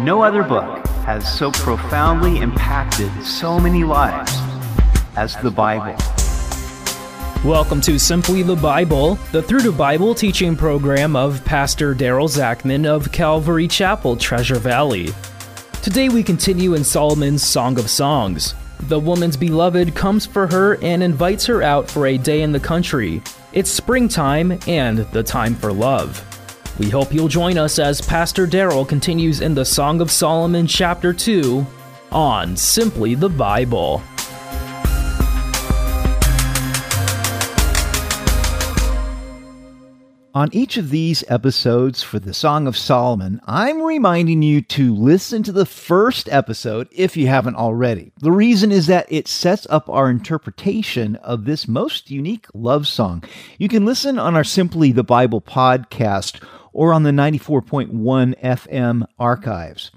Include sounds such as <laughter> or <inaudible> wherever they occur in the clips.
No other book has so profoundly impacted so many lives as the Bible. Welcome to Simply the Bible, the Through the Bible teaching program of Pastor Daryl Zachman of Calvary Chapel, Treasure Valley. Today we continue in Solomon's Song of Songs. The woman's beloved comes for her and invites her out for a day in the country. It's springtime and the time for love. We hope you'll join us as Pastor Daryl continues in the Song of Solomon, chapter 2, on Simply the Bible. On each of these episodes for the Song of Solomon, I'm reminding you to listen to the first episode if you haven't already. The reason is that it sets up our interpretation of this most unique love song. You can listen on our Simply the Bible podcast or on the 94.1 FM archives.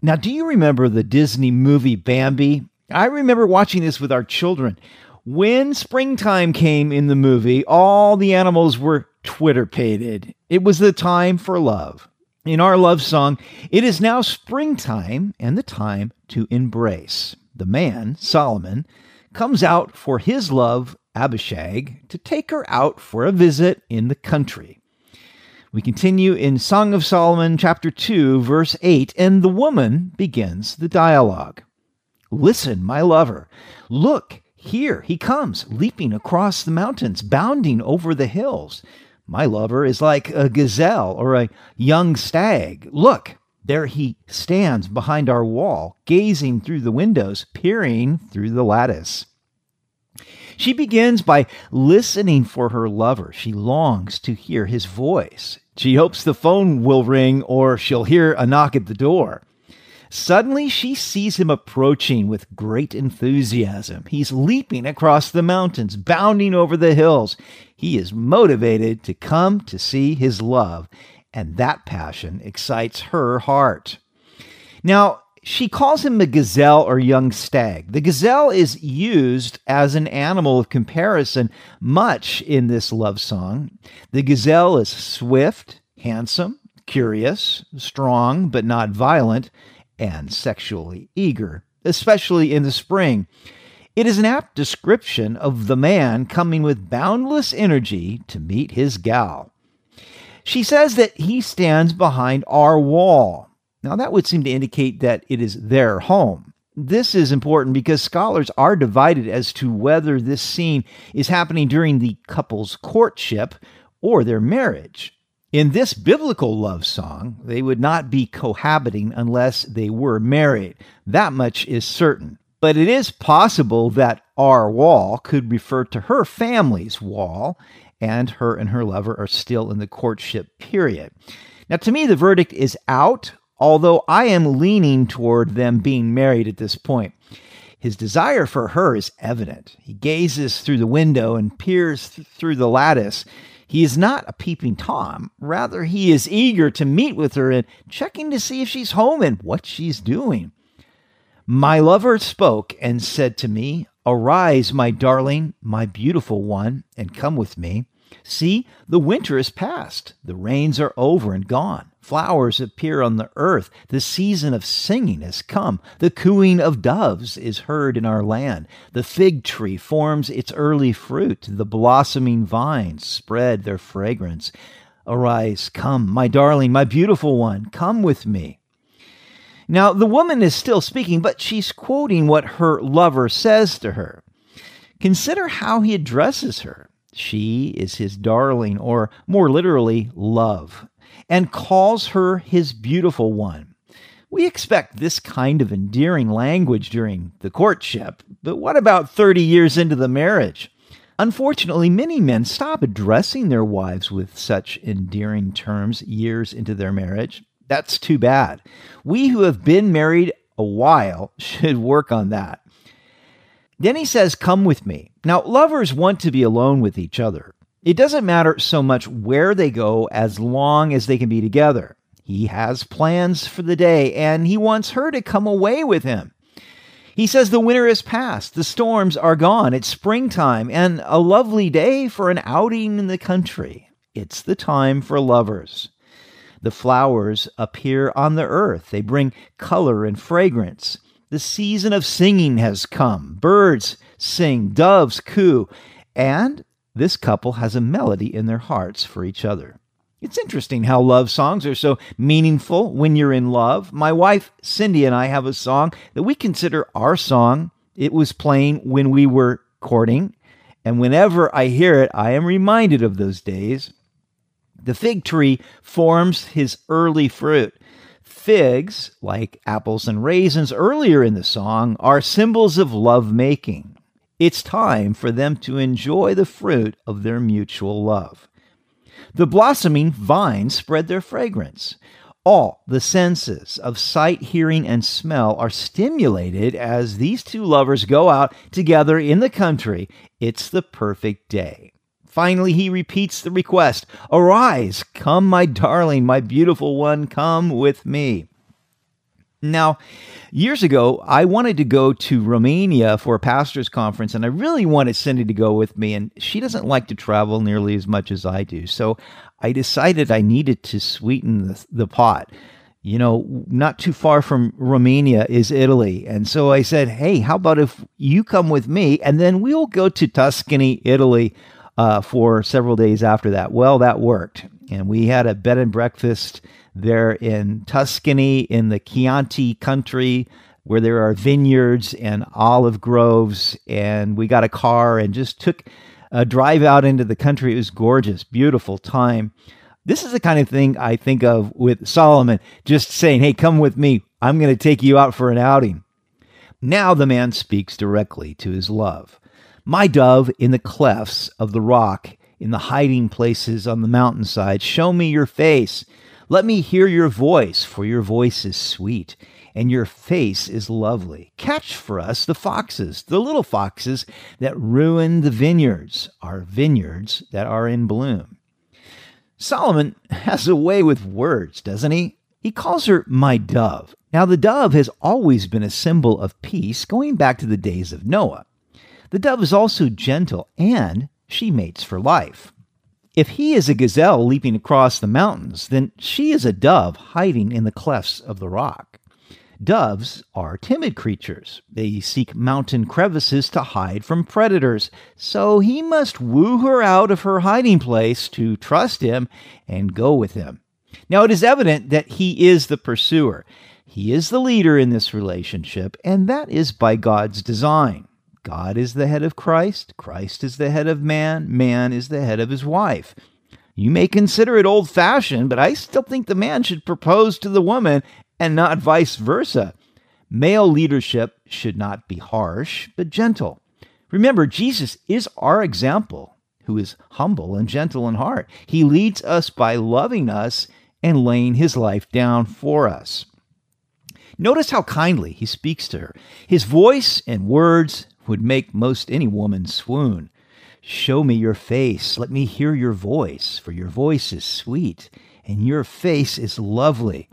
Now, do you remember the Disney movie Bambi? I remember watching this with our children. When springtime came in the movie, all the animals were twitterpated. It was the time for love. In our love song, it is now springtime and the time to embrace. The man, Solomon, comes out for his love, Abishag, to take her out for a visit in the country. We continue in Song of Solomon, chapter 2, verse 8, and the woman begins the dialogue. Listen, my lover. Look, here he comes, leaping across the mountains, bounding over the hills. My lover is like a gazelle or a young stag. Look, there he stands behind our wall, gazing through the windows, peering through the lattice. She begins by listening for her lover. She longs to hear his voice. She hopes the phone will ring or she'll hear a knock at the door. Suddenly, she sees him approaching with great enthusiasm. He's leaping across the mountains, bounding over the hills. He is motivated to come to see his love, and that passion excites her heart. Now, she calls him the gazelle or young stag. The gazelle is used as an animal of comparison much in this love song. The gazelle is swift, handsome, curious, strong, but not violent, and sexually eager, especially in the spring. It is an apt description of the man coming with boundless energy to meet his gal. She says that he stands behind our wall. Now, that would seem to indicate that it is their home. This is important because scholars are divided as to whether this scene is happening during the couple's courtship or their marriage. In this biblical love song, they would not be cohabiting unless they were married. That much is certain. But it is possible that our wall could refer to her family's wall, and her and her lover are still in the courtship period. Now, to me, the verdict is out, although I am leaning toward them being married at this point. His desire for her is evident. He gazes through the window and peers th- through the lattice. He is not a peeping Tom. Rather, he is eager to meet with her and checking to see if she's home and what she's doing. My lover spoke and said to me, Arise, my darling, my beautiful one, and come with me. See, the winter is past, the rains are over and gone. Flowers appear on the earth. The season of singing has come. The cooing of doves is heard in our land. The fig tree forms its early fruit. The blossoming vines spread their fragrance. Arise, come, my darling, my beautiful one, come with me. Now, the woman is still speaking, but she's quoting what her lover says to her. Consider how he addresses her. She is his darling, or more literally, love and calls her his beautiful one. We expect this kind of endearing language during the courtship, but what about 30 years into the marriage? Unfortunately, many men stop addressing their wives with such endearing terms years into their marriage. That's too bad. We who have been married a while <laughs> should work on that. Then he says, Come with me. Now, lovers want to be alone with each other. It doesn't matter so much where they go as long as they can be together. He has plans for the day and he wants her to come away with him. He says the winter is past, the storms are gone, it's springtime, and a lovely day for an outing in the country. It's the time for lovers. The flowers appear on the earth, they bring color and fragrance. The season of singing has come. Birds sing, doves coo, and this couple has a melody in their hearts for each other. It's interesting how love songs are so meaningful when you're in love. My wife, Cindy, and I have a song that we consider our song. It was playing when we were courting, and whenever I hear it, I am reminded of those days. The fig tree forms his early fruit. Figs, like apples and raisins earlier in the song, are symbols of love making. It's time for them to enjoy the fruit of their mutual love. The blossoming vines spread their fragrance. All the senses of sight, hearing, and smell are stimulated as these two lovers go out together in the country. It's the perfect day. Finally, he repeats the request Arise, come, my darling, my beautiful one, come with me. Now, years ago, I wanted to go to Romania for a pastor's conference, and I really wanted Cindy to go with me, and she doesn't like to travel nearly as much as I do. So I decided I needed to sweeten the, the pot. You know, not too far from Romania is Italy. And so I said, hey, how about if you come with me, and then we'll go to Tuscany, Italy. Uh, for several days after that. Well, that worked. And we had a bed and breakfast there in Tuscany, in the Chianti country, where there are vineyards and olive groves. And we got a car and just took a drive out into the country. It was gorgeous, beautiful time. This is the kind of thing I think of with Solomon, just saying, Hey, come with me. I'm going to take you out for an outing. Now the man speaks directly to his love. My dove in the clefts of the rock, in the hiding places on the mountainside, show me your face. Let me hear your voice, for your voice is sweet, and your face is lovely. Catch for us the foxes, the little foxes that ruin the vineyards, our vineyards that are in bloom. Solomon has a way with words, doesn't he? He calls her my dove. Now, the dove has always been a symbol of peace going back to the days of Noah. The dove is also gentle and she mates for life. If he is a gazelle leaping across the mountains, then she is a dove hiding in the clefts of the rock. Doves are timid creatures. They seek mountain crevices to hide from predators, so he must woo her out of her hiding place to trust him and go with him. Now, it is evident that he is the pursuer. He is the leader in this relationship, and that is by God's design. God is the head of Christ, Christ is the head of man, man is the head of his wife. You may consider it old fashioned, but I still think the man should propose to the woman and not vice versa. Male leadership should not be harsh, but gentle. Remember, Jesus is our example, who is humble and gentle in heart. He leads us by loving us and laying his life down for us. Notice how kindly he speaks to her. His voice and words would make most any woman swoon. Show me your face. Let me hear your voice, for your voice is sweet and your face is lovely.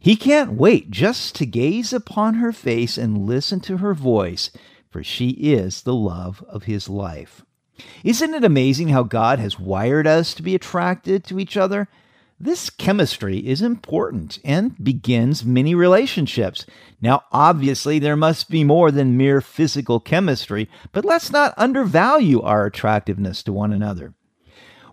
He can't wait just to gaze upon her face and listen to her voice, for she is the love of his life. Isn't it amazing how God has wired us to be attracted to each other? This chemistry is important and begins many relationships. Now, obviously, there must be more than mere physical chemistry, but let's not undervalue our attractiveness to one another.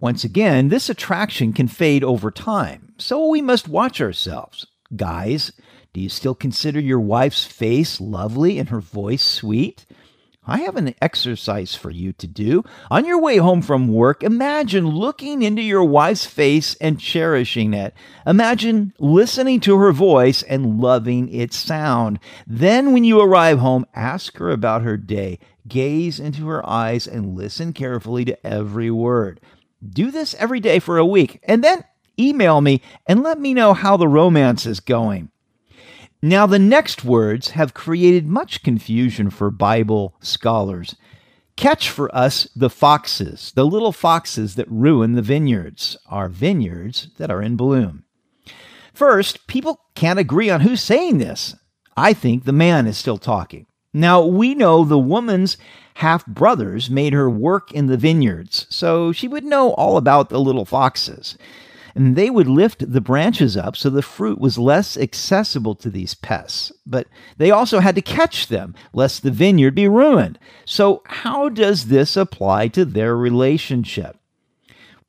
Once again, this attraction can fade over time, so we must watch ourselves. Guys, do you still consider your wife's face lovely and her voice sweet? I have an exercise for you to do. On your way home from work, imagine looking into your wife's face and cherishing it. Imagine listening to her voice and loving its sound. Then, when you arrive home, ask her about her day. Gaze into her eyes and listen carefully to every word. Do this every day for a week, and then email me and let me know how the romance is going. Now, the next words have created much confusion for Bible scholars. Catch for us the foxes, the little foxes that ruin the vineyards, our vineyards that are in bloom. First, people can't agree on who's saying this. I think the man is still talking. Now, we know the woman's half brothers made her work in the vineyards, so she would know all about the little foxes. And they would lift the branches up so the fruit was less accessible to these pests. But they also had to catch them, lest the vineyard be ruined. So, how does this apply to their relationship?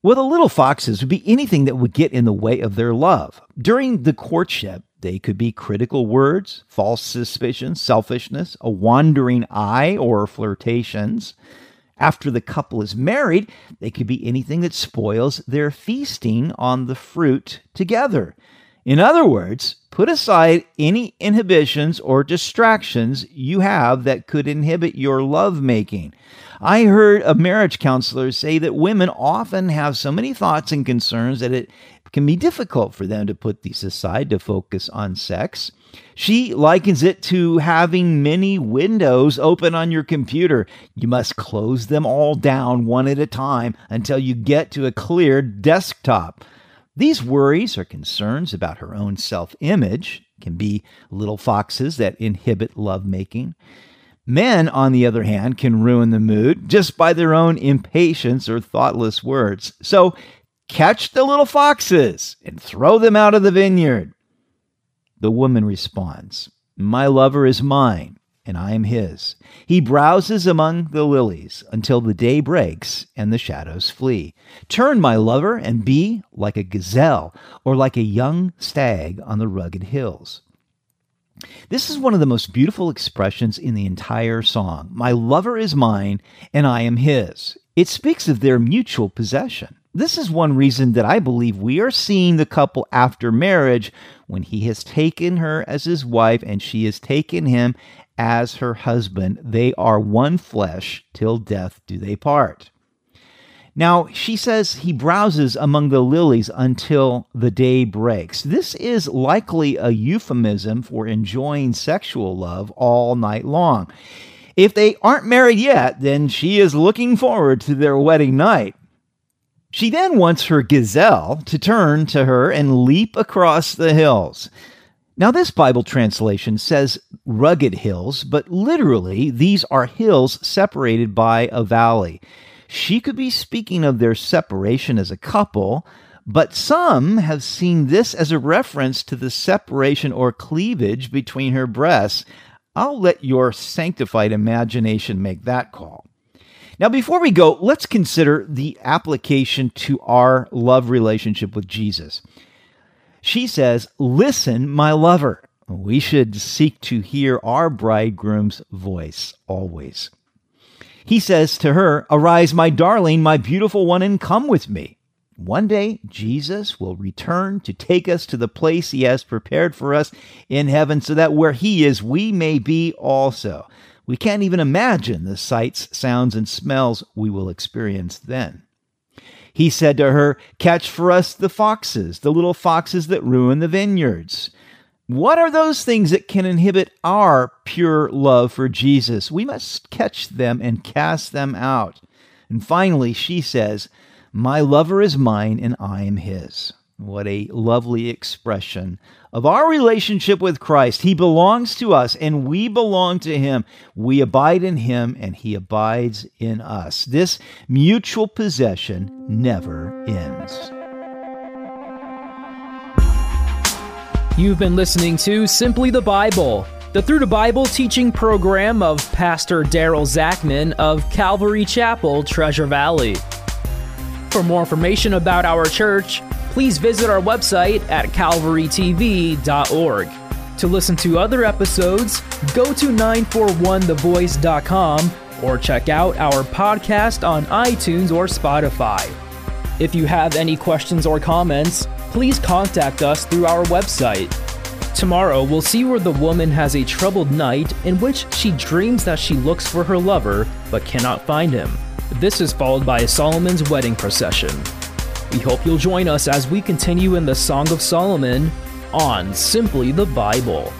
Well, the little foxes would be anything that would get in the way of their love. During the courtship, they could be critical words, false suspicions, selfishness, a wandering eye, or flirtations. After the couple is married, they could be anything that spoils their feasting on the fruit together. In other words, put aside any inhibitions or distractions you have that could inhibit your lovemaking. I heard a marriage counselor say that women often have so many thoughts and concerns that it can be difficult for them to put these aside to focus on sex. She likens it to having many windows open on your computer. You must close them all down one at a time until you get to a clear desktop. These worries or concerns about her own self image can be little foxes that inhibit lovemaking. Men, on the other hand, can ruin the mood just by their own impatience or thoughtless words. So Catch the little foxes and throw them out of the vineyard. The woman responds, My lover is mine, and I am his. He browses among the lilies until the day breaks and the shadows flee. Turn, my lover, and be like a gazelle or like a young stag on the rugged hills. This is one of the most beautiful expressions in the entire song. My lover is mine, and I am his. It speaks of their mutual possession. This is one reason that I believe we are seeing the couple after marriage when he has taken her as his wife and she has taken him as her husband. They are one flesh till death do they part. Now, she says he browses among the lilies until the day breaks. This is likely a euphemism for enjoying sexual love all night long. If they aren't married yet, then she is looking forward to their wedding night. She then wants her gazelle to turn to her and leap across the hills. Now, this Bible translation says rugged hills, but literally, these are hills separated by a valley. She could be speaking of their separation as a couple, but some have seen this as a reference to the separation or cleavage between her breasts. I'll let your sanctified imagination make that call. Now, before we go, let's consider the application to our love relationship with Jesus. She says, Listen, my lover. We should seek to hear our bridegroom's voice always. He says to her, Arise, my darling, my beautiful one, and come with me. One day, Jesus will return to take us to the place he has prepared for us in heaven, so that where he is, we may be also. We can't even imagine the sights, sounds, and smells we will experience then. He said to her, Catch for us the foxes, the little foxes that ruin the vineyards. What are those things that can inhibit our pure love for Jesus? We must catch them and cast them out. And finally, she says, My lover is mine and I am his. What a lovely expression of our relationship with Christ. He belongs to us and we belong to Him. We abide in Him and He abides in us. This mutual possession never ends. You've been listening to Simply the Bible, the Through the Bible teaching program of Pastor Daryl Zachman of Calvary Chapel, Treasure Valley. For more information about our church, please visit our website at calvarytv.org. To listen to other episodes, go to 941thevoice.com or check out our podcast on iTunes or Spotify. If you have any questions or comments, please contact us through our website. Tomorrow, we'll see where the woman has a troubled night in which she dreams that she looks for her lover but cannot find him. This is followed by Solomon's wedding procession. We hope you'll join us as we continue in the Song of Solomon on Simply the Bible.